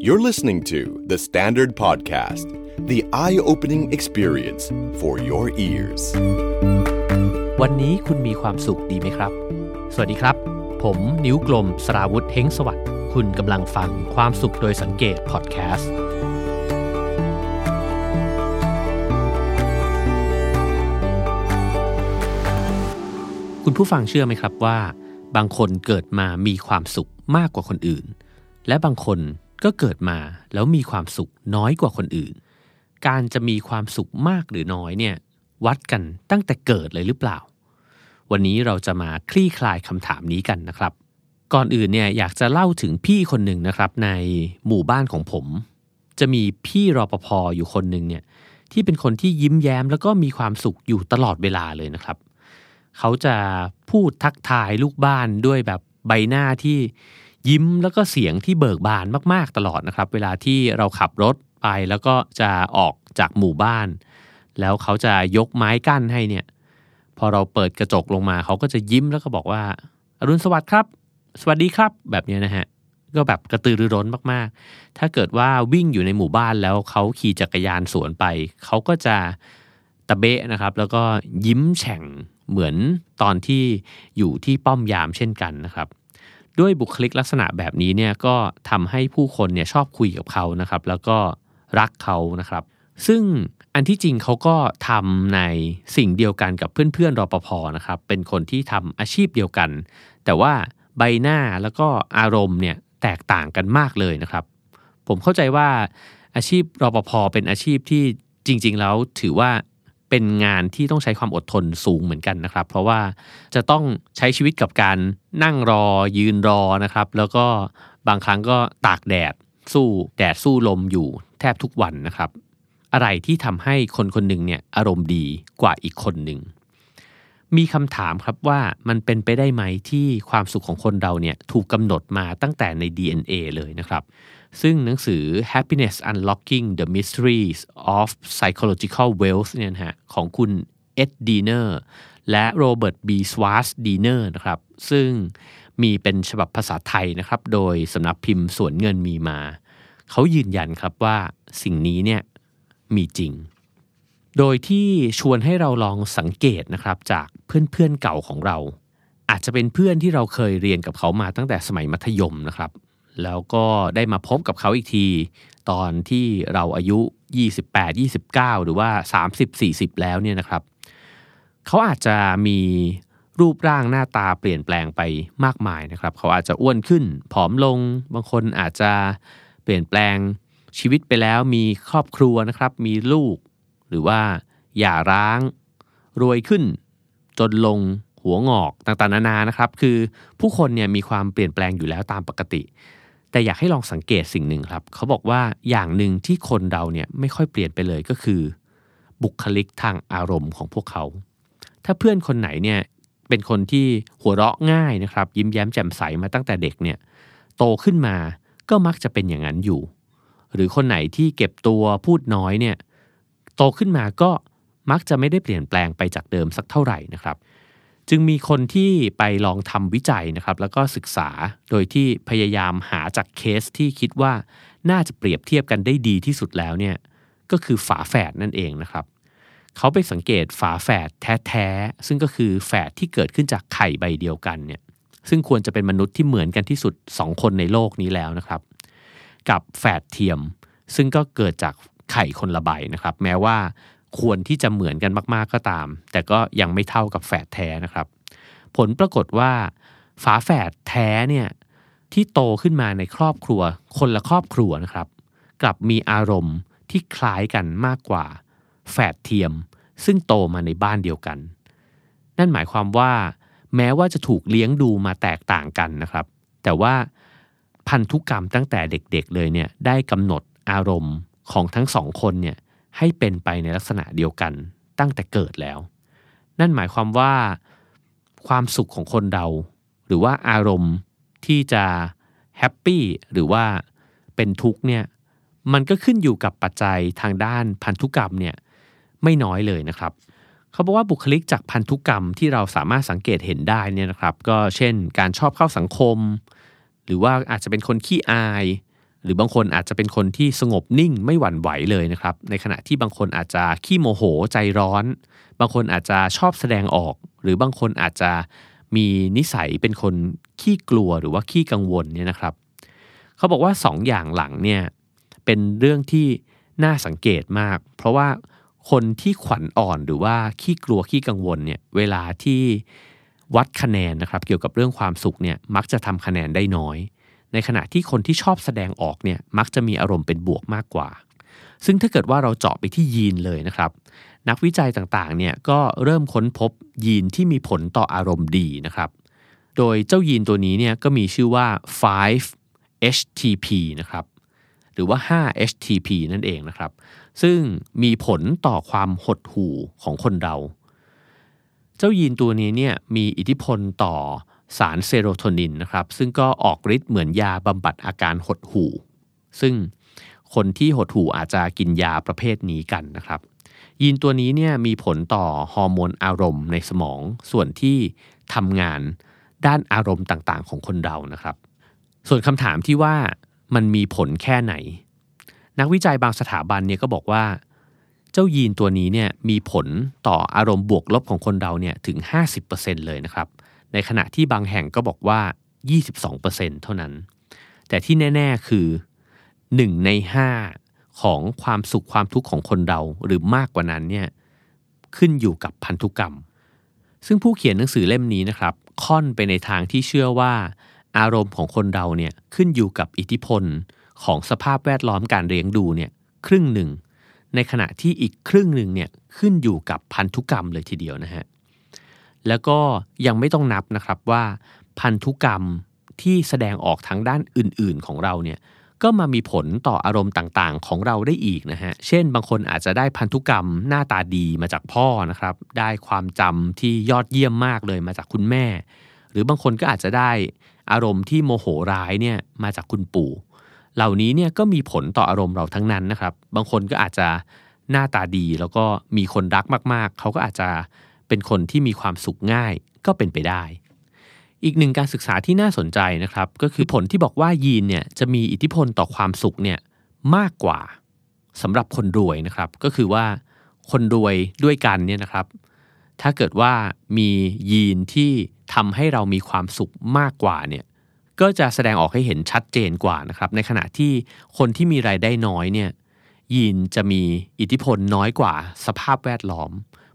You're listening to The Standard Podcast, the eye opening experience for your ears. วันนี้คุณมีความสุขดีไหมครับ สวัสดีครับ ผมนิ้วกลมสราวุธเฮงสวัสดิ์คุณกำลังฟังความสุขโดยสังเกตพอดแคสต์คุณผู้ฟังเชื่อไหมครับว่า บางคนเกิดมามีความสุขมากกว่าคนอื่น และบางคน ก็เกิดมาแล้วมีความสุขน้อยกว่าคนอื่น การจะมีความสุขมากหรือน้อยเนี่ยวัดกันตั้งแต่เกิดเลยหรือเปล่า วันนี้เราจะมาคลี่คลายคำถามนี้กันนะครับ ก่อนอื่นเนี่ยอยากจะเล่าถึงพี่คนหนึ่งนะครับ ในหมู่บ้านของผม จะมีพี่รอปภอยู่คนหนึ่งเนี่ยที่เป็นคนที่ยิ้มแย้มแล้วก็มีความสุขอยู่ตลอดเวลาเลยนะครับ เขาจะพูดทักทายลูกบ้านด้วยแบบใบหน้าที่ ยิ้มแล้วก็เสียงที่เบิกบานมาก ๆ ตลอดนะครับ เวลาที่เราขับรถไปแล้วก็จะออกจากหมู่บ้าน แล้วเขาจะยกไม้กั้นให้เนี่ย พอเราเปิดกระจกลงมา เขาก็จะยิ้มแล้วก็บอกว่า อรุณสวัสดิ์ครับ สวัสดีครับ แบบเนี้ยนะฮะก็แบบกระตือรือร้นมากๆ ถ้าเกิดว่าวิ่งอยู่ในหมู่บ้านแล้วเขาขี่จักรยานสวนไป เขาก็จะตะเบะนะครับ แล้วก็ยิ้มแฉ่งเหมือนตอนที่อยู่ที่ป้อมยามเช่นกันนะครับ ด้วยบุคลิกลักษณะแบบนี้เนี่ยก็ทำให้ผู้คนเนี่ยชอบคุยกับเขานะครับ แล้วก็รักเขานะครับ ซึ่งอันที่จริงเขาก็ทำในสิ่งเดียวกันกับเพื่อนๆรอปภนะครับ เป็นคนที่ทำอาชีพเดียวกัน แต่ว่าใบหน้าแล้วก็อารมณ์เนี่ยแตกต่างกันมากเลยนะครับ ผมเข้าใจว่าอาชีพรปภเป็นอาชีพที่จริง ๆ แล้วถือว่า เป็นงานที่ต้องใช้ความอดทนสูงเหมือนกันนะครับ เพราะว่าจะต้องใช้ชีวิตกับการนั่งรอยืนรอนะครับ แล้วก็บางครั้งก็ตากแดดสู้แดดสู้ลมอยู่แทบทุกวันนะครับ อะไรที่ทำให้คนคนหนึ่งเนี่ยอารมณ์ดีกว่าอีกคนหนึ่งมีคำถามครับว่ามันเป็นไปได้ไหมที่ความสุขของคนเราเนี่ยถูกกำหนดมาตั้งแต่ใน DNA เลยนะครับ ซึ่งหนังสือ Happiness Unlocking the Mysteries of Psychological Wealth เนี่ยนะฮะของคุณ Ed Diener และ Robert Biswas-Diener นะครับ ซึ่งมีเป็นฉบับภาษาไทยนะครับ โดยสำนักพิมพ์สวนเงินมีมา เขายืนยันครับว่าสิ่งนี้เนี่ยมีจริง โดยที่ชวนให้เราลองสังเกตนะครับจากเพื่อนๆเก่าของเรา อาจจะเป็นเพื่อนที่เราเคยเรียนกับเขามาตั้งแต่สมัยมัธยมนะครับ แล้วก็ได้มาพบกับเขาอีกที ตอนที่เราอายุ 28 29 หรือว่า 30 40 แล้วเนี่ยนะครับ เขาอาจจะมีรูปร่างหน้าตาเปลี่ยนแปลงไปมากมายนะครับ เขาอาจจะอ้วนขึ้น ผอมลง บางคนอาจจะเปลี่ยนแปลงชีวิตไปแล้วมีครอบครัวนะครับ มีลูก หรือว่าหย่าร้าง รวยขึ้น จนลงหัวงอกต่างๆนานานะครับ คือผู้คนเนี่ยมีความเปลี่ยนแปลงอยู่แล้วตามปกติ แต่อยากให้ลองสังเกตสิ่งหนึ่งครับเขาบอกว่าอย่างหนึ่งที่คนเราเนี่ยไม่ค่อยเปลี่ยนไปเลยก็คือ บุคลิกทางอารมณ์ของพวกเขา ถ้าเพื่อนคนไหนเนี่ยเป็นคนที่หัวเราะง่ายนะครับ ยิ้มแย้มแจ่มใสมาตั้งแต่เด็กเนี่ยโตขึ้นมาก็มักจะเป็นอย่างนั้นอยู่ หรือคนไหนที่เก็บตัวพูดน้อยเนี่ยโตขึ้นมาก็มักจะไม่ได้เปลี่ยนแปลงไปจากเดิมสักเท่าไหร่นะครับ จึงมีคนที่ไปลองทำวิจัยนะครับ แล้วก็ศึกษาโดยที่พยายามหาจากเคสที่คิดว่าน่าจะเปรียบเทียบกันได้ดีที่สุดแล้วเนี่ยก็คือฝาแฝดนั่นเองนะครับ เขาไปสังเกตฝาแฝดแท้ๆซึ่งก็คือแฝดที่เกิดขึ้นจากไข่ใบเดียวกันเนี่ยซึ่งควรจะเป็นมนุษย์ที่เหมือนกันที่สุด 2 คนในโลกนี้แล้วนะครับ กับแฝดเทียม ซึ่งก็เกิดจากไข่คนละใบนะครับ แม้ว่า ควรที่จะเหมือนกันมาก ๆ ก็ตาม แต่ก็ยังไม่เท่ากับแฝดแท้นะครับ ผลปรากฏว่า ฝาแฝดแท้เนี่ยที่โตขึ้นมาในครอบครัว คนละครอบครัวนะครับ กลับมีอารมณ์ที่คล้ายกันมากกว่าแฝดเทียม ซึ่งโตมาในบ้านเดียวกัน นั่นหมายความว่า แม้ว่าจะถูกเลี้ยงดูมาแตกต่างกันนะครับ แต่ว่าพันธุกรรมตั้งแต่เด็กๆ เลยเนี่ยได้กำหนดอารมณ์ของทั้งสองคนเนี่ย ให้เป็นไปในลักษณะเดียวกันตั้งแต่เกิดแล้ว นั่นหมายความว่าความสุขของคนเรา หรือว่าอารมณ์ที่จะแฮปปี้หรือว่าเป็นทุกข์เนี่ยมันก็ขึ้นอยู่กับปัจจัยทางด้านพันธุกรรมเนี่ยไม่น้อยเลยนะครับ เขาบอกว่าบุคลิกจากพันธุกรรมที่เราสามารถสังเกตเห็นได้เนี่ยนะครับ ก็เช่น การชอบเข้าสังคม หรือว่าอาจจะเป็นคนขี้อาย หรือบางคนอาจจะเป็นคนที่สงบนิ่งไม่หวั่นไหวเลยนะครับ ในขณะที่บางคนอาจจะขี้โมโหใจร้อน บางคนอาจจะชอบแสดงออก หรือบางคนอาจจะมีนิสัยเป็นคนขี้กลัวหรือว่าขี้กังวลเนี่ยนะครับ เขาบอกว่าสองอย่างหลังเนี่ยเป็นเรื่องที่น่าสังเกตมาก เพราะว่าคนที่ขวัญอ่อนหรือว่าขี้กลัวขี้กังวลเนี่ยเวลาที่วัดคะแนนนะครับ เกี่ยวกับเรื่องความสุขเนี่ยมักจะทำคะแนนได้น้อย ในขณะที่คนที่ชอบแสดงออกเนี่ยมักจะมีอารมณ์เป็นบวกมากกว่า ซึ่งถ้าเกิดว่าเราเจาะไปที่ยีนเลยนะครับ นักวิจัยต่างๆเนี่ยก็เริ่มค้นพบยีนที่มีผลต่ออารมณ์ดีนะครับ โดยเจ้ายีนตัวนี้เนี่ยก็มีชื่อว่า 5-HTP นะครับหรือว่า 5-HTP นั่นเองนะครับ ซึ่งมีผลต่อความหดหู่ของคนเรา เจ้ายีนตัวนี้เนี่ยมีอิทธิพลต่อ สารเซโรโทนินนะครับ ซึ่งก็ออกฤทธิ์เหมือนยาบำบัดอาการหดหู่ ซึ่งคนที่หดหู่อาจจะกินยาประเภทนี้กันนะครับ ยีนตัวนี้เนี่ยมีผลต่อฮอร์โมนอารมณ์ในสมองส่วนที่ทำงานด้านอารมณ์ต่างๆ ของคนเรานะครับ ส่วนคำถามที่ว่ามันมีผลแค่ไหน นักวิจัยบางสถาบันเนี่ยก็บอกว่า เจ้ายีนตัวนี้เนี่ยมีผลต่ออารมณ์บวกลบของคนเราเนี่ยถึง 50%เลยนะครับ ในขณะที่บางแห่งก็บอกว่า 22%เท่านั้น แต่ที่แน่ ๆ คือ 1 ใน 5 ของความสุขความทุกข์ของคนเราหรือมากกว่านั้นเนี่ยขึ้นอยู่กับพันธุกรรม ซึ่งผู้เขียนหนังสือเล่มนี้นะครับ ค่อนไปในทางที่เชื่อว่า อารมณ์ของคนเราเนี่ยขึ้นอยู่กับอิทธิพลของสภาพแวดล้อมการเลี้ยงดูเนี่ยครึ่งหนึ่ง ในขณะที่อีกครึ่งหนึ่งเนี่ยขึ้นอยู่กับพันธุกรรมเลยทีเดียวนะฮะ แล้วก็ยังไม่ต้องนับนะครับว่าพันธุกรรมที่แสดงออกทางด้านอื่นๆของเราเนี่ยก็มามีผลต่ออารมณ์ต่างๆ ของเราได้อีกนะฮะ เช่น บางคนอาจจะได้พันธุกรรมหน้าตาดีมาจากพ่อนะครับ ได้ความจำที่ยอดเยี่ยมมากเลยมาจากคุณแม่ หรือบางคนก็อาจจะได้อารมณ์ที่โมโหร้ายเนี่ยมาจากคุณปู่ เหล่านี้เนี่ยก็มีผลต่ออารมณ์เราทั้งนั้นนะครับ บางคนก็อาจจะหน้าตาดีแล้วก็มีคนรักมากๆ เขาก็อาจจะ เป็นคนที่มีความสุขง่ายก็เป็นไปได้ อีกหนึ่งการศึกษาที่น่าสนใจนะครับ ก็คือผลที่บอกว่ายีนเนี่ยจะมีอิทธิพลต่อความสุขเนี่ยมากกว่าสำหรับคนรวยนะครับ ก็คือว่าคนรวยด้วยกันเนี่ยนะครับ ถ้าเกิดว่ามียีนที่ทำให้เรามีความสุขมากกว่าเนี่ยก็จะแสดงออกให้เห็นชัดเจนกว่านะครับ ในขณะที่คนที่มีรายได้น้อยเนี่ยยีนจะมีอิทธิพลน้อยกว่าสภาพแวดล้อม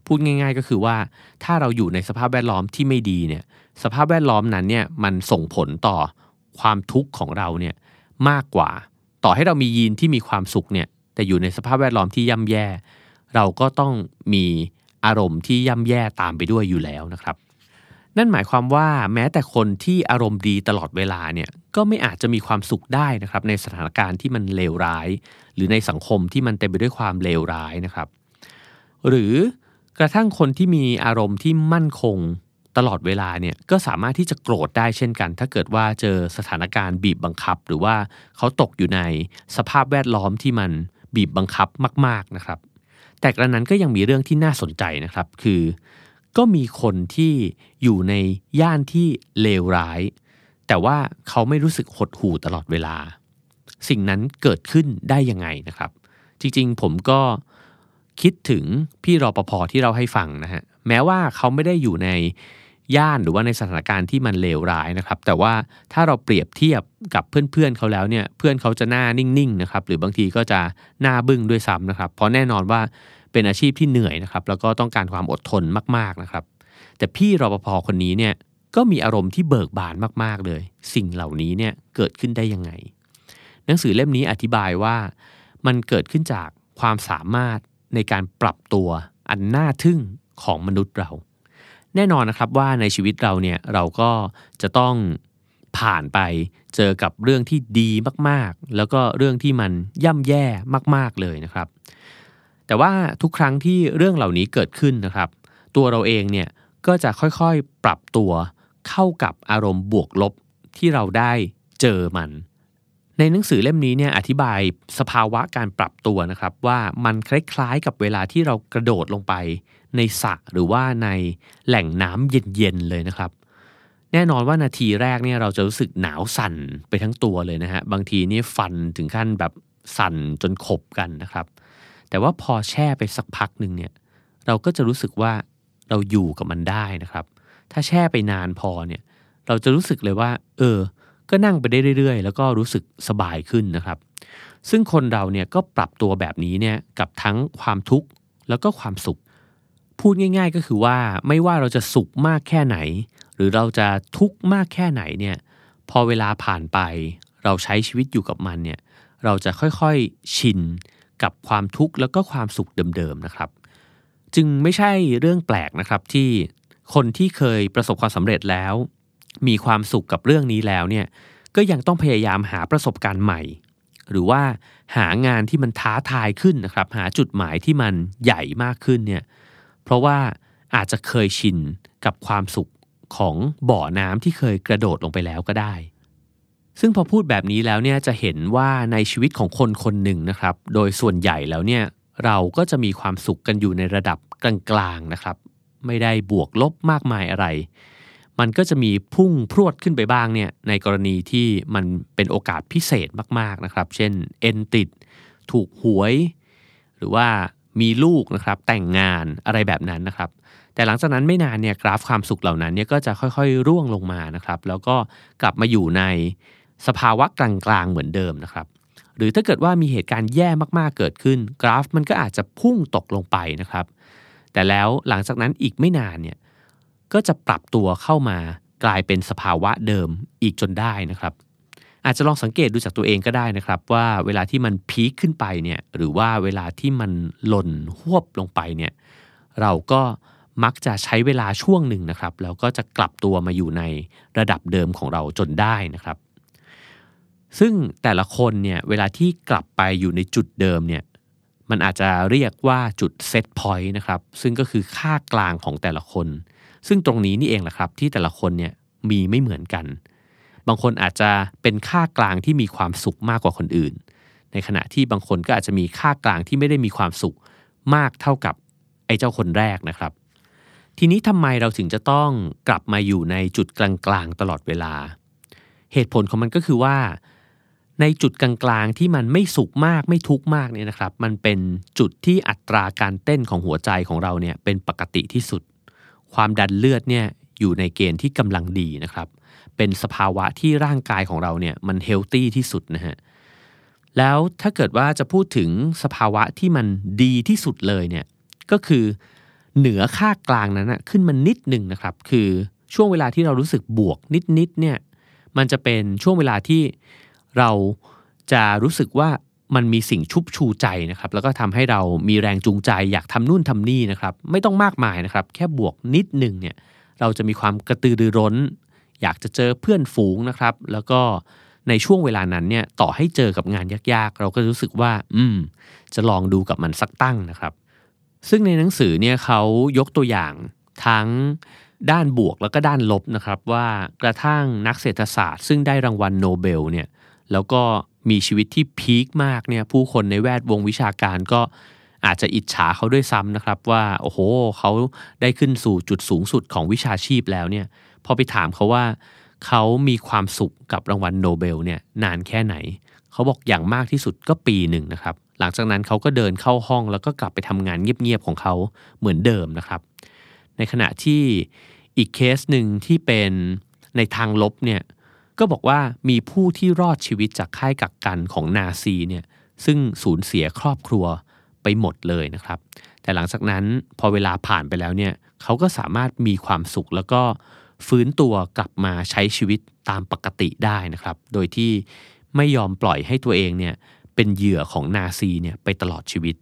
พูดง่าย ๆ ก็คือว่าถ้าเราอยู่ในสภาพแวดล้อมที่ไม่ดีเนี่ยสภาพแวดล้อมนั้นเนี่ยมันส่งผลต่อความทุกข์ของเราเนี่ยมากกว่า ต่อให้เรามียีนที่มีความสุขเนี่ยแต่อยู่ในสภาพแวดล้อมที่ย่ำแย่ เราก็ต้องมีอารมณ์ที่ย่ำแย่ตามไปด้วยอยู่แล้วนะครับ นั่นหมายความว่าแม้แต่คนที่อารมณ์ดีตลอดเวลาเนี่ยก็ไม่อาจจะมีความสุขได้นะครับ ในสถานการณ์ที่มันเลวร้าย หรือในสังคมที่มันเต็มไปด้วยความเลวร้ายนะครับ หรือ กระทั่งคนที่มีอารมณ์ที่มั่นคงตลอดเวลาเนี่ยก็สามารถที่จะโกรธได้เช่นกัน ถ้าเกิดว่าเจอสถานการณ์บีบบังคับ หรือว่าเขาตกอยู่ในสภาพแวดล้อมที่มันบีบบังคับมาก ๆนะครับ แต่กระนั้นก็ยังมีเรื่องที่น่าสนใจนะครับ คือ ก็มีคนที่อยู่ในย่านที่เลวร้าย แต่ว่าเขาไม่รู้สึกหดหู่ตลอดเวลา สิ่งนั้นเกิดขึ้นได้ยังไงนะครับ จริงๆผมก็ คิดถึงพี่รอปภที่เราให้ฟังนะฮะแม้ว่าเขาไม่ได้อยู่ในย่านหรือว่าในสถานการณ์ที่มันเลวร้ายนะครับ แต่ว่าถ้าเราเปรียบเทียบกับเพื่อนๆเขาแล้วเนี่ยเพื่อนเขาจะหน้านิ่งๆนะครับหรือบางทีก็จะหน้าบึ้งด้วยซ้ำนะครับ เพราะแน่นอนว่าเป็นอาชีพที่เหนื่อยนะครับแล้วก็ต้องการความอดทนมากๆนะครับ แต่พี่รปภคนนี้เนี่ยก็มีอารมณ์ที่เบิกบานมากๆเลย สิ่งเหล่านี้เนี่ยเกิดขึ้นได้ยังไง หนังสือเล่มนี้อธิบายว่ามันเกิดขึ้นจากความสามารถ ในการปรับตัวอันน่าทึ่งของมนุษย์เรา แน่นอนนะครับว่าในชีวิตเราเนี่ยเราก็จะต้องผ่านไปเจอกับเรื่องที่ดีมากๆ แล้วก็เรื่องที่มันย่ำแย่มากๆเลยนะครับ แต่ว่าทุกครั้งที่เรื่องเหล่านี้เกิดขึ้นนะครับ ตัวเราเองเนี่ยก็จะค่อยๆปรับตัวเข้ากับอารมณ์บวกลบที่เราได้เจอมัน ในหนังสือเล่มนี้เนี่ยอธิบายสภาวะการปรับตัวนะครับ ว่ามันคล้ายๆกับเวลาที่เรากระโดดลงไป ในสระหรือว่าในแหล่งน้ำเย็นๆเลยนะครับ แน่นอนว่านาทีแรกเนี่ยเราจะรู้สึกหนาวสั่นไปทั้งตัวเลยนะฮะบางทีนี่ฟันถึงขั้นแบบสั่นจนขบกันนะครับ แต่ว่าพอแช่ไปสักพักหนึ่งเนี่ยเราก็จะรู้สึกว่าเราอยู่กับมันได้นะครับ ถ้าแช่ไปนานพอเนี่ยเราจะรู้สึกเลยว่า เออ ก็นั่งไปได้เรื่อยๆ แล้วก็รู้สึกสบายขึ้นนะครับ ซึ่งคนเราเนี่ยก็ปรับตัวแบบนี้เนี่ยกับทั้งความทุกข์แล้วก็ความสุข พูดง่าย ๆ ก็คือว่าไม่ว่าเราจะสุขมากแค่ไหน หรือเราจะทุกข์มากแค่ไหนเนี่ยพอเวลาผ่านไปเราใช้ชีวิตอยู่กับมันเนี่ยเราจะค่อยๆชินกับความทุกข์แล้วก็ความสุขเดิมๆนะครับ จึงไม่ใช่เรื่องแปลกนะครับที่คนที่เคยประสบความสำเร็จแล้ว มีความสุขกับเรื่องนี้แล้วเนี่ยก็ยังต้องพยายามหาประสบการณ์ใหม่ หรือว่าหางานที่มันท้าทายขึ้นนะครับหาจุดหมายที่มันใหญ่มากขึ้นเนี่ยเพราะว่าอาจจะเคยชินกับความสุขของบ่อน้ำที่เคยกระโดดลงไปแล้วก็ได้ ซึ่งพอพูดแบบนี้แล้วเนี่ยจะเห็นว่าในชีวิตของคนคนหนึ่งนะครับ โดยส่วนใหญ่แล้วเนี่ยเราก็จะมีความสุขกันอยู่ในระดับกลางๆนะครับ ไม่ได้บวกลบมากมายอะไร มันก็จะมีพุ่งพรวดขึ้นไปบ้างเนี่ยในกรณีที่มันเป็นโอกาสพิเศษมากๆนะครับ เช่นเอ็นติด ถูกหวย หรือว่ามีลูกนะครับแต่งงานอะไรแบบนั้นนะครับ แต่หลังจากนั้นไม่นานเนี่ยกราฟความสุขเหล่านั้นเนี่ยก็จะค่อยๆ ร่วงลงมานะครับ แล้วก็กลับมาอยู่ในสภาวะกลางๆเหมือนเดิมนะครับ หรือถ้าเกิดว่ามีเหตุการณ์แย่มากๆเกิดขึ้น กราฟมันก็อาจจะพุ่งตกลงไปนะครับ แต่แล้วหลังจากนั้นอีกไม่นานเนี่ย ก็จะปรับตัวเข้ามากลายเป็นสภาวะเดิมอีกจนได้นะครับ อาจจะลองสังเกตดูจากตัวเองก็ได้นะครับ ว่าเวลาที่มันพีคขึ้นไปเนี่ยหรือว่าเวลาที่มันหล่นหวบลงไปเนี่ยเราก็มักจะใช้เวลาช่วงหนึ่งนะครับ แล้วก็จะกลับตัวมาอยู่ในระดับเดิมของเราจนได้นะครับ ซึ่งแต่ละคนเนี่ยเวลาที่กลับไปอยู่ในจุดเดิมเนี่ยมันอาจจะเรียกว่าจุดเซตพอยต์นะครับซึ่งก็คือค่ากลางของแต่ละคน ซึ่งตรงนี้นี่เองแหละครับ ที่แต่ละคนเนี่ยมีไม่เหมือนกัน บางคนอาจจะเป็นค่ากลางที่มีความสุขมากกว่าคนอื่น ในขณะที่บางคนก็อาจจะมีค่ากลางที่ไม่ได้มีความสุขมากเท่ากับไอ้เจ้าคนแรกนะครับ ทีนี้ทำไมเราถึงจะต้องกลับมาอยู่ในจุดกลางๆตลอดเวลา เหตุผลของมันก็คือว่า ในจุดกลางๆที่มันไม่สุขมากไม่ทุกข์มากเนี่ยนะครับ มันเป็นจุดที่อัตราการเต้นของหัวใจของเราเนี่ยเป็นปกติที่สุด ความดันเลือดเนี่ยอยู่ในเกณฑ์ที่กำลังดีนะครับ เป็นสภาวะที่ร่างกายของเราเนี่ยมันเฮลตี้ที่สุดนะฮะแล้วถ้าเกิดว่าจะพูดถึงสภาวะที่มันดีที่สุดเลยเนี่ยก็คือเหนือค่ากลางนั้นนะขึ้นมานิดหนึ่งนะครับ คือช่วงเวลาที่เรารู้สึกบวกนิดๆเนี่ยมันจะเป็นช่วงเวลาที่เราจะรู้สึกว่า มันมีสิ่งชุบชูใจนะครับ แล้วก็ทำให้เรามีแรงจูงใจอยากทำนู่นทำนี่นะครับ ไม่ต้องมากมายนะครับ แค่บวกนิดหนึ่งเนี่ย เราจะมีความกระตือรือร้น อยากจะเจอเพื่อนฝูงนะครับ แล้วก็ในช่วงเวลานั้นเนี่ย ต่อให้เจอกับงานยากๆ เราก็รู้สึกว่า อืม จะลองดูกับมันสักตั้งนะครับ ซึ่งในหนังสือเนี่ยเขายกตัวอย่างทั้งด้านบวกแล้วก็ด้านลบนะครับว่ากระทั่งนักเศรษฐศาสตร์ ซึ่งได้รางวัลโนเบลเนี่ยแล้วก็ มีชีวิตที่พีคมากเนี่ยผู้คนในแวดวงวิชาการก็อาจจะอิจฉาเขาด้วยซ้ำนะครับว่าโอ้โหเขาได้ขึ้นสู่จุดสูงสุดของวิชาชีพแล้วเนี่ยพอไปถามเขาว่าเขามีความสุขกับรางวัลโนเบลเนี่ยนานแค่ไหน เขาบอกอย่างมากที่สุดก็ปีหนึ่งนะครับ หลังจากนั้นเขาก็เดินเข้าห้องแล้วก็กลับไปทำงานเงียบๆของเขาเหมือนเดิมนะครับ ในขณะที่อีกเคสหนึ่งที่เป็นในทางลบเนี่ย ก็บอกว่ามีผู้ที่รอดชีวิตจากค่ายกักกันของนาซีเนี่ยซึ่งสูญเสียครอบครัวไปหมดเลยนะครับ แต่หลังจากนั้นพอเวลาผ่านไปแล้วเนี่ยเขาก็สามารถมีความสุขแล้วก็ฟื้นตัวกลับมาใช้ชีวิตตามปกติได้นะครับ โดยที่ไม่ยอมปล่อยให้ตัวเองเนี่ยเป็นเหยื่อของนาซีเนี่ยไปตลอดชีวิต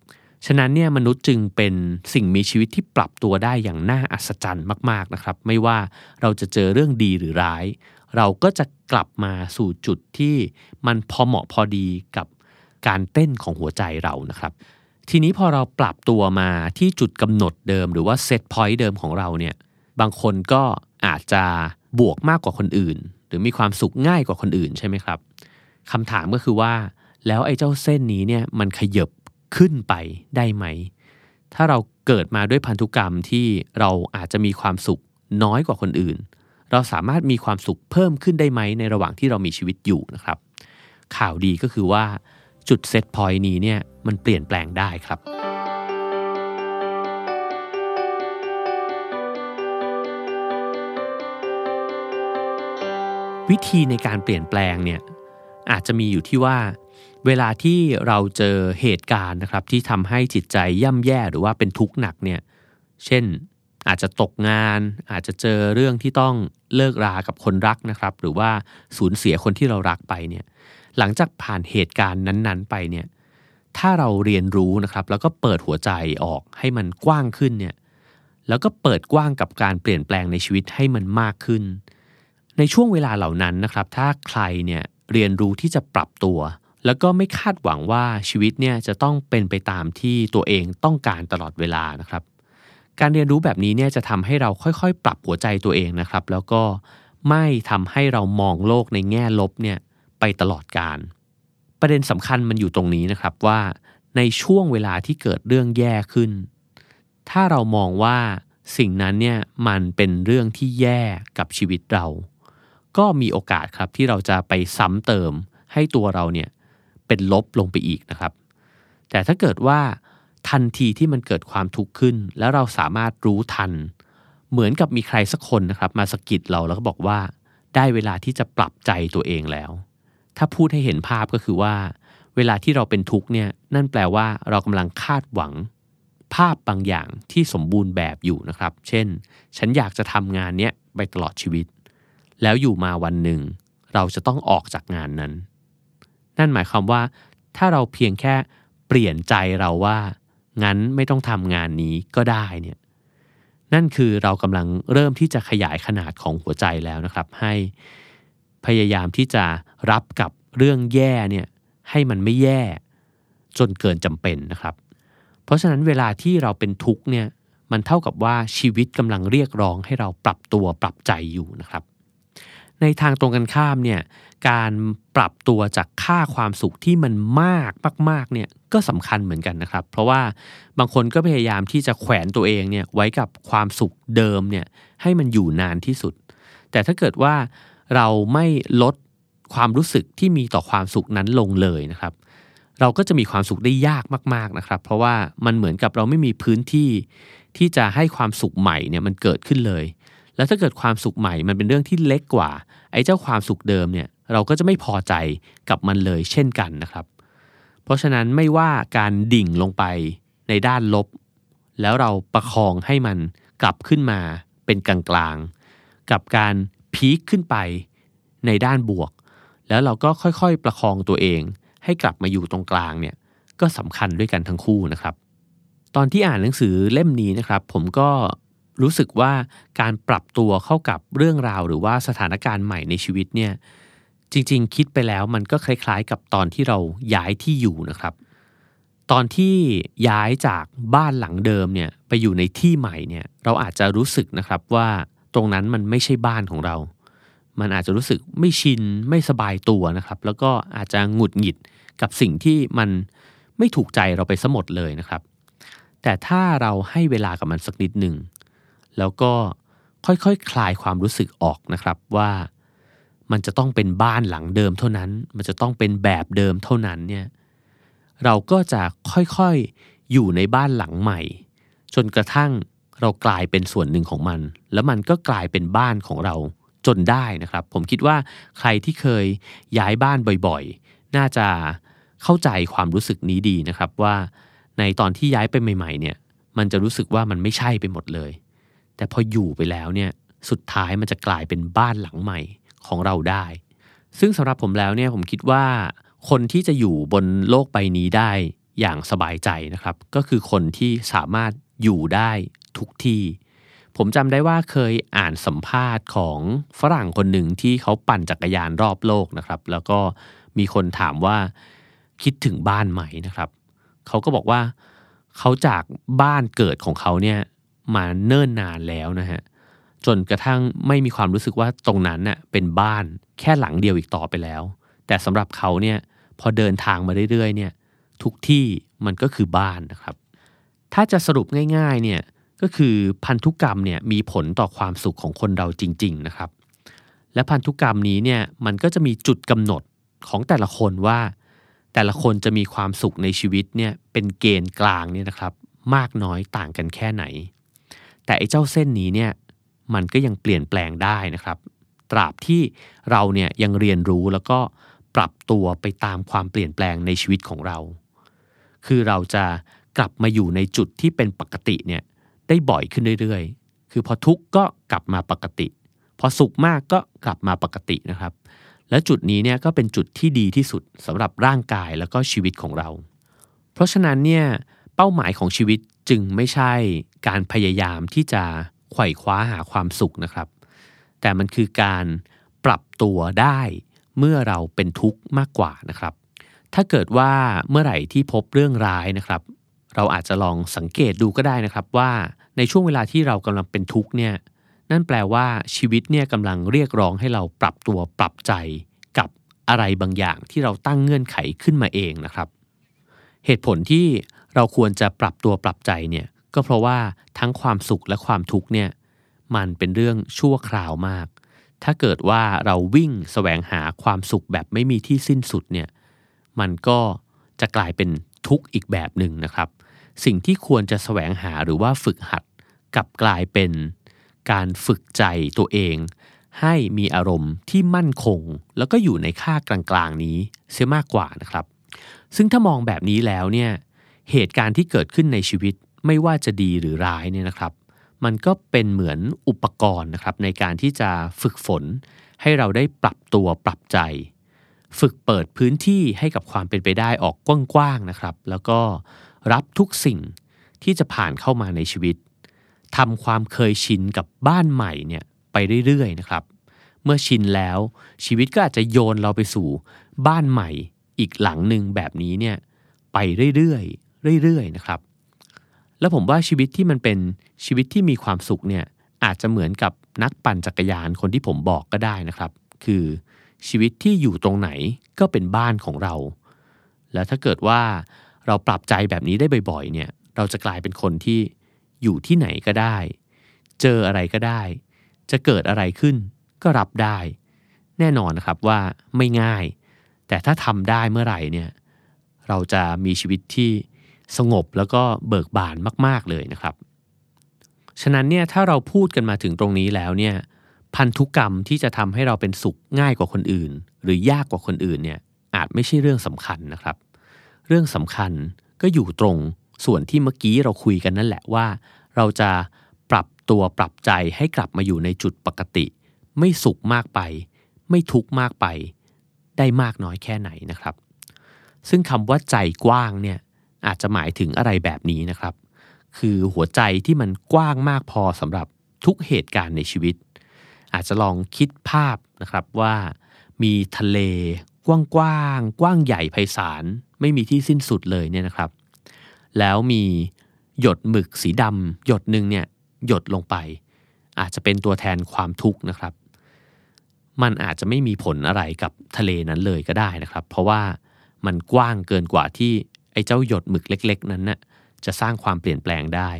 ฉะนั้นเนี่ยมนุษย์จึงเป็นสิ่งมีชีวิตที่ปรับตัวได้อย่างน่าอัศจรรย์มากๆนะครับ ไม่ว่าเราจะเจอเรื่องดีหรือร้าย เราก็จะกลับมาสู่จุดที่มันพอเหมาะพอดีกับการเต้นของหัวใจเรานะครับ ทีนี้พอเราปรับตัวมาที่จุดกำหนดเดิมหรือว่าเซตพอยต์เดิมของเราเนี่ยบางคนก็อาจจะบวกมากกว่าคนอื่น หรือมีความสุขง่ายกว่าคนอื่นใช่ไหมครับคำถามก็คือว่า แล้วไอ้เจ้าเส้นนี้เนี่ยมันขยบขึ้นไปได้ไหม ถ้าเราเกิดมาด้วยพันธุกรรมที่เราอาจจะมีความสุขน้อยกว่าคนอื่น เราสามารถมีความสุขเพิ่มขึ้นได้ไหมในระหว่างที่เรามีชีวิตอยู่นะครับ ข่าวดีก็คือว่าจุดเซตพอยต์นี้เนี่ยมันเปลี่ยนแปลงได้ครับ วิธีในการเปลี่ยนแปลงเนี่ยอาจจะมีอยู่ที่ว่าเวลาที่เราเจอเหตุการณ์นะครับที่ทำให้จิตใจย่ำแย่หรือว่าเป็นทุกข์หนักเนี่ย เช่น อาจจะตกงาน อาจจะเจอเรื่องที่ต้องเลิกรากับคนรักนะครับ หรือว่าสูญเสียคนที่เรารักไปเนี่ยหลังจากผ่านเหตุการณ์นั้น ๆ ไปเนี่ยถ้าเราเรียนรู้นะครับแล้วก็เปิดหัวใจออกให้มันกว้างขึ้นเนี่ยแล้วก็เปิดกว้างกับการเปลี่ยนแปลงในชีวิตให้มันมากขึ้น ในช่วงเวลาเหล่านั้นนะครับ ถ้าใครเนี่ยเรียนรู้ที่จะปรับตัว แล้วก็ไม่คาดหวังว่าชีวิตเนี่ยจะต้องเป็นไปตามที่ตัวเองต้องการตลอดเวลานะครับ การเรียนรู้แบบนี้เนี่ยจะทำให้เราค่อยๆ ปรับหัวใจตัวเองนะครับ แล้วก็ไม่ทำให้เรามองโลกในแง่ลบเนี่ยไปตลอดการ ประเด็นสำคัญมันอยู่ตรงนี้นะครับว่าในช่วงเวลาที่เกิดเรื่องแย่ขึ้น ถ้าเรามองว่าสิ่งนั้นเนี่ยมันเป็นเรื่องที่แย่กับชีวิตเรา ก็มีโอกาสครับที่เราจะไปซ้ำเติมให้ตัวเราเนี่ยเป็นลบลงไปอีกนะครับ แต่ถ้าเกิดว่า ทันทีที่มันเกิดความทุกข์ขึ้น แล้วเราสามารถรู้ทัน เหมือนกับมีใครสักคนนะครับ มาสะกิดเราแล้วก็บอกว่า ได้เวลาที่จะปรับใจตัวเองแล้ว ถ้าพูดให้เห็นภาพก็คือว่า เวลาที่เราเป็นทุกข์เนี่ยนั่นแปลว่าเรากำลังคาดหวัง ภาพบางอย่างที่สมบูรณ์แบบอยู่นะครับ เช่น ฉันอยากจะทำงานเนี้ยไปตลอดชีวิต แล้วอยู่มาวันหนึ่ง เราจะต้องออกจากงานนั้น นั่นหมายความว่า ถ้าเราเพียงแค่เปลี่ยนใจเราว่า งั้นไม่ต้องทำงานนี้ก็ได้เนี่ยนั่นคือเรากำลังเริ่มที่จะขยายขนาดของหัวใจแล้วนะครับ ให้พยายามที่จะรับกับเรื่องแย่เนี่ยให้มันไม่แย่จนเกินจำเป็นนะครับ เพราะฉะนั้นเวลาที่เราเป็นทุกข์เนี่ยมันเท่ากับว่าชีวิตกำลังเรียกร้องให้เราปรับตัวปรับใจอยู่นะครับ ในทางตรงกันข้ามเนี่ย การปรับตัวจากค่าความสุขที่มันมากมากๆเนี่ยก็สำคัญเหมือนกันนะครับ เพราะว่าบางคนก็พยายามที่จะแขวนตัวเองเนี่ยไว้กับความสุขเดิมเนี่ยให้มันอยู่นานที่สุด แต่ถ้าเกิดว่าเราไม่ลดความรู้สึกที่มีต่อความสุขนั้นลงเลยนะครับ เราก็จะมีความสุขได้ยากมากๆนะครับ เพราะว่ามันเหมือนกับเราไม่มีพื้นที่ที่จะให้ความสุขใหม่เนี่ยมันเกิดขึ้นเลย แล้วถ้าเกิดความสุขใหม่มันเป็นเรื่องที่เล็กกว่าไอ้เจ้าความสุขเดิมเนี่ย เราก็จะไม่พอใจกับมันเลยเช่นกันนะครับ เพราะฉะนั้นไม่ว่าการดิ่งลงไปในด้านลบ แล้วเราประคองให้มันกลับขึ้นมาเป็นกลางๆ กับการพีคขึ้นไปในด้านบวก แล้วเราก็ค่อยๆประคองตัวเอง ให้กลับมาอยู่ตรงกลางเนี่ยก็สำคัญด้วยกันทั้งคู่นะครับ ตอนที่อ่านหนังสือเล่มนี้นะครับ ผมก็รู้สึกว่าการปรับตัวเข้ากับเรื่องราวหรือว่าสถานการณ์ใหม่ในชีวิตเนี่ย จริงๆ คิดไปแล้วมันก็คล้ายๆ กับตอนที่เราย้ายที่อยู่นะครับ ตอนที่ย้ายจากบ้านหลังเดิมเนี่ยไปอยู่ในที่ใหม่เนี่ยเราอาจจะรู้สึกนะครับว่าตรงนั้นมันไม่ใช่บ้านของเรา มันอาจจะรู้สึกไม่ชินไม่สบายตัวนะครับ แล้วก็อาจจะหงุดหงิดกับสิ่งที่มันไม่ถูกใจเราไปสมดเลยนะครับ แต่ถ้าเราให้เวลากับมันสักนิดหนึ่งแล้วก็ค่อยๆคคลายความรู้สึกออกนะครับว่า มันจะต้องเป็นบ้านหลังเดิมเท่านั้น มันจะต้องเป็นแบบเดิมเท่านั้นเนี่ยเราก็จะค่อยๆอยู่ในบ้านหลังใหม่ จนกระทั่งเรากลายเป็นส่วนหนึ่งของมัน แล้วมันก็กลายเป็นบ้านของเราจนได้นะครับ ผมคิดว่าใครที่เคยย้ายบ้านบ่อยๆ น่าจะเข้าใจความรู้สึกนี้ดีนะครับว่า ในตอนที่ย้ายไปใหม่ ๆ เนี่ย มันจะรู้สึกว่ามันไม่ใช่ไปหมดเลย แต่พออยู่ไปแล้วเนี่ยสุดท้ายมันจะกลายเป็นบ้านหลังใหม่ ของเราได้ ซึ่งสำหรับผมแล้วเนี่ยผมคิดว่า คนที่จะอยู่บนโลกใบนี้ได้อย่างสบายใจนะครับ ก็คือคนที่สามารถอยู่ได้ทุกที่ ผมจำได้ว่าเคยอ่านสัมภาษณ์ของฝรั่งคนหนึ่งที่เขาปั่นจักรยานรอบโลกนะครับ แล้วก็มีคนถามว่าคิดถึงบ้านไหมนะครับ เขาก็บอกว่าเขาจากบ้านเกิดของเขาเนี่ยมาเนิ่นนานแล้วนะฮะ จนกระทั่งไม่มีความรู้สึกว่าตรงนั้นน่ะเป็นบ้านแค่หลังเดียวอีกต่อไปแล้ว แต่สำหรับเขาเนี่ยพอเดินทางมาเรื่อยๆเนี่ยทุกที่มันก็คือบ้านนะครับ ถ้าจะสรุปง่ายๆเนี่ยก็คือพันธุกรรมเนี่ยมีผลต่อความสุขของคนเราจริง ๆนะครับ และพันธุกรรมนี้เนี่ยมันก็จะมีจุดกำหนดของแต่ละคนว่า แต่ละคนจะมีความสุขในชีวิตเนี่ยเป็นเกณฑ์กลางเนี่ยนะครับ มากน้อยต่างกันแค่ไหน แต่ไอ้เจ้าเส้นนี้เนี่ย มันก็ยังเปลี่ยนแปลงได้นะครับ ตราบที่เราเนี่ยยังเรียนรู้แล้วก็ปรับตัวไปตามความเปลี่ยนแปลงในชีวิตของเรา คือเราจะกลับมาอยู่ในจุดที่เป็นปกติเนี่ยได้บ่อยขึ้นเรื่อยๆ คือพอทุกข์ก็กลับมาปกติ พอสุขมากก็กลับมาปกตินะครับ และจุดนี้เนี่ยก็เป็นจุดที่ดีที่สุดสำหรับร่างกายแล้วก็ชีวิตของเรา เพราะฉะนั้นเนี่ยเป้าหมายของชีวิตจึงไม่ใช่การพยายามที่จะ ไขว่คว้าหาความสุขนะครับ แต่มันคือการปรับตัวได้เมื่อเราเป็นทุกข์มากกว่านะครับ ถ้าเกิดว่าเมื่อไหร่ที่พบเรื่องร้ายนะครับ เราอาจจะลองสังเกตดูก็ได้นะครับว่าในช่วงเวลาที่เรากำลังเป็นทุกข์เนี่ยนั่นแปลว่าชีวิตเนี่ยกำลังเรียกร้องให้เราปรับตัวปรับใจกับอะไรบางอย่างที่เราตั้งเงื่อนไขขึ้นมาเองนะครับ เหตุผลที่เราควรจะปรับตัวปรับใจเนี่ย ก็เพราะว่าทั้งความสุขและความทุกข์เนี่ยมันเป็นเรื่องชั่วคราวมาก ถ้าเกิดว่าเราวิ่งแสวงหาความสุขแบบไม่มีที่สิ้นสุดเนี่ยมันก็จะกลายเป็นทุกข์อีกแบบหนึ่งนะครับ สิ่งที่ควรจะแสวงหาหรือว่าฝึกหัดกับกลายเป็นการฝึกใจตัวเอง ให้มีอารมณ์ที่มั่นคง แล้วก็อยู่ในค่ากลางๆนี้เสียมากกว่านะครับ ซึ่งถ้ามองแบบนี้แล้วเนี่ยเหตุการณ์ที่เกิดขึ้นในชีวิต ไม่ว่าจะดีหรือร้ายเนี่ยนะครับ มันก็เป็นเหมือนอุปกรณ์นะครับในการที่จะฝึกฝน ให้เราได้ปรับตัวปรับใจ ฝึกเปิดพื้นที่ให้กับความเป็นไปได้ออกกว้างๆนะครับ แล้วก็รับทุกสิ่งที่จะผ่านเข้ามาในชีวิตทำความเคยชินกับบ้านใหม่เนี่ยไปเรื่อยๆนะครับ เมื่อชินแล้วชีวิตก็อาจจะโยนเราไปสู่บ้านใหม่อีกหลังหนึ่งแบบนี้เนี่ยไปเรื่อยๆเรื่อยๆนะครับ แล้วผมว่าชีวิตที่มันเป็นชีวิตที่มีความสุขเนี่ยอาจจะเหมือนกับนักปั่นจักรยานคนที่ผมบอกก็ได้นะครับ คือชีวิตที่อยู่ตรงไหนก็เป็นบ้านของเรา แล้วถ้าเกิดว่าเราปรับใจแบบนี้ได้บ่อยๆเนี่ยเราจะกลายเป็นคนที่อยู่ที่ไหนก็ได้ เจออะไรก็ได้ จะเกิดอะไรขึ้นก็รับได้ แน่นอนนะครับว่าไม่ง่าย แต่ถ้าทำได้เมื่อไหร่เนี่ยเราจะมีชีวิตที่ สงบแล้วก็เบิกบานมาก ๆเลยนะครับ ฉะนั้นเนี่ยถ้าเราพูดกันมาถึงตรงนี้แล้วเนี่ยพันธุกรรมที่จะทำให้เราเป็นสุขง่ายกว่าคนอื่น หรือยากกว่าคนอื่นเนี่ยอาจไม่ใช่เรื่องสำคัญนะครับ เรื่องสำคัญก็อยู่ตรงส่วนที่เมื่อกี้เราคุยกันนั่นแหละว่า เราจะปรับตัวปรับใจให้กลับมาอยู่ในจุดปกติ ไม่สุขมากไป ไม่ทุกข์มากไป ได้มากน้อยแค่ไหนนะครับ ซึ่งคำว่าใจกว้างเนี่ย อาจจะหมายถึงอะไรแบบนี้นะครับ คือหัวใจที่มันกว้างมากพอสำหรับทุกเหตุการณ์ในชีวิต อาจจะลองคิดภาพนะครับว่ามีทะเลกว้างกว้างกว้างใหญ่ไพศาลไม่มีที่สิ้นสุดเลยเนี่ยนะครับ แล้วมีหยดหมึกสีดำหยดหนึ่งเนี่ยหยดลงไป อาจจะเป็นตัวแทนความทุกข์นะครับ มันอาจจะไม่มีผลอะไรกับทะเลนั้นเลยก็ได้นะครับ เพราะว่ามันกว้างเกินกว่าที่ ไอ้เจ้าหยดหมึกเล็ก ๆ นั้นนะ่ะจะสร้างความเปลี่ยนแปลงได้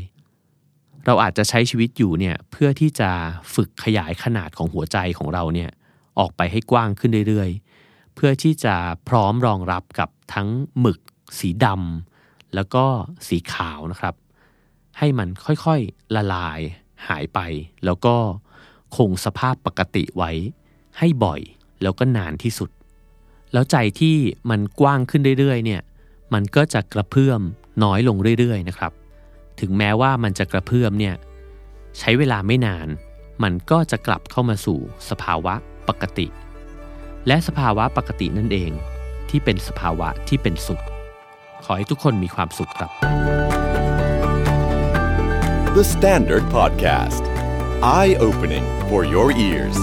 เราอาจจะใช้ชีวิตอยู่เนี่ยเพื่อที่จะฝึกขยายขนาดของหัวใจของเราเนี่ยออกไปให้กว้างขึ้นเรื่อยๆ เพื่อที่จะพร้อมรองรับกับทั้งหมึก สีดำแล้วก็สีขาวนะครับ ให้มันค่อยๆละลายหายไป แล้วก็คงสภาพปกติไว้ ให้บ่อยแล้วก็นานที่สุด แล้วใจที่มันกว้างขึ้นเรื่อยๆเนี่ย มันก็จะกระเพื่อมน้อยลงเรื่อยๆนะครับ ถึงแม้ว่ามันจะกระเพื่อมเนี่ยใช้เวลาไม่นาน มันก็จะกลับเข้ามาสู่สภาวะปกติ และสภาวะปกตินั่นเองที่เป็นสภาวะที่เป็นสุข ขอให้ทุกคนมีความสุขครับ The Standard Podcast Eye Opening for Your Ears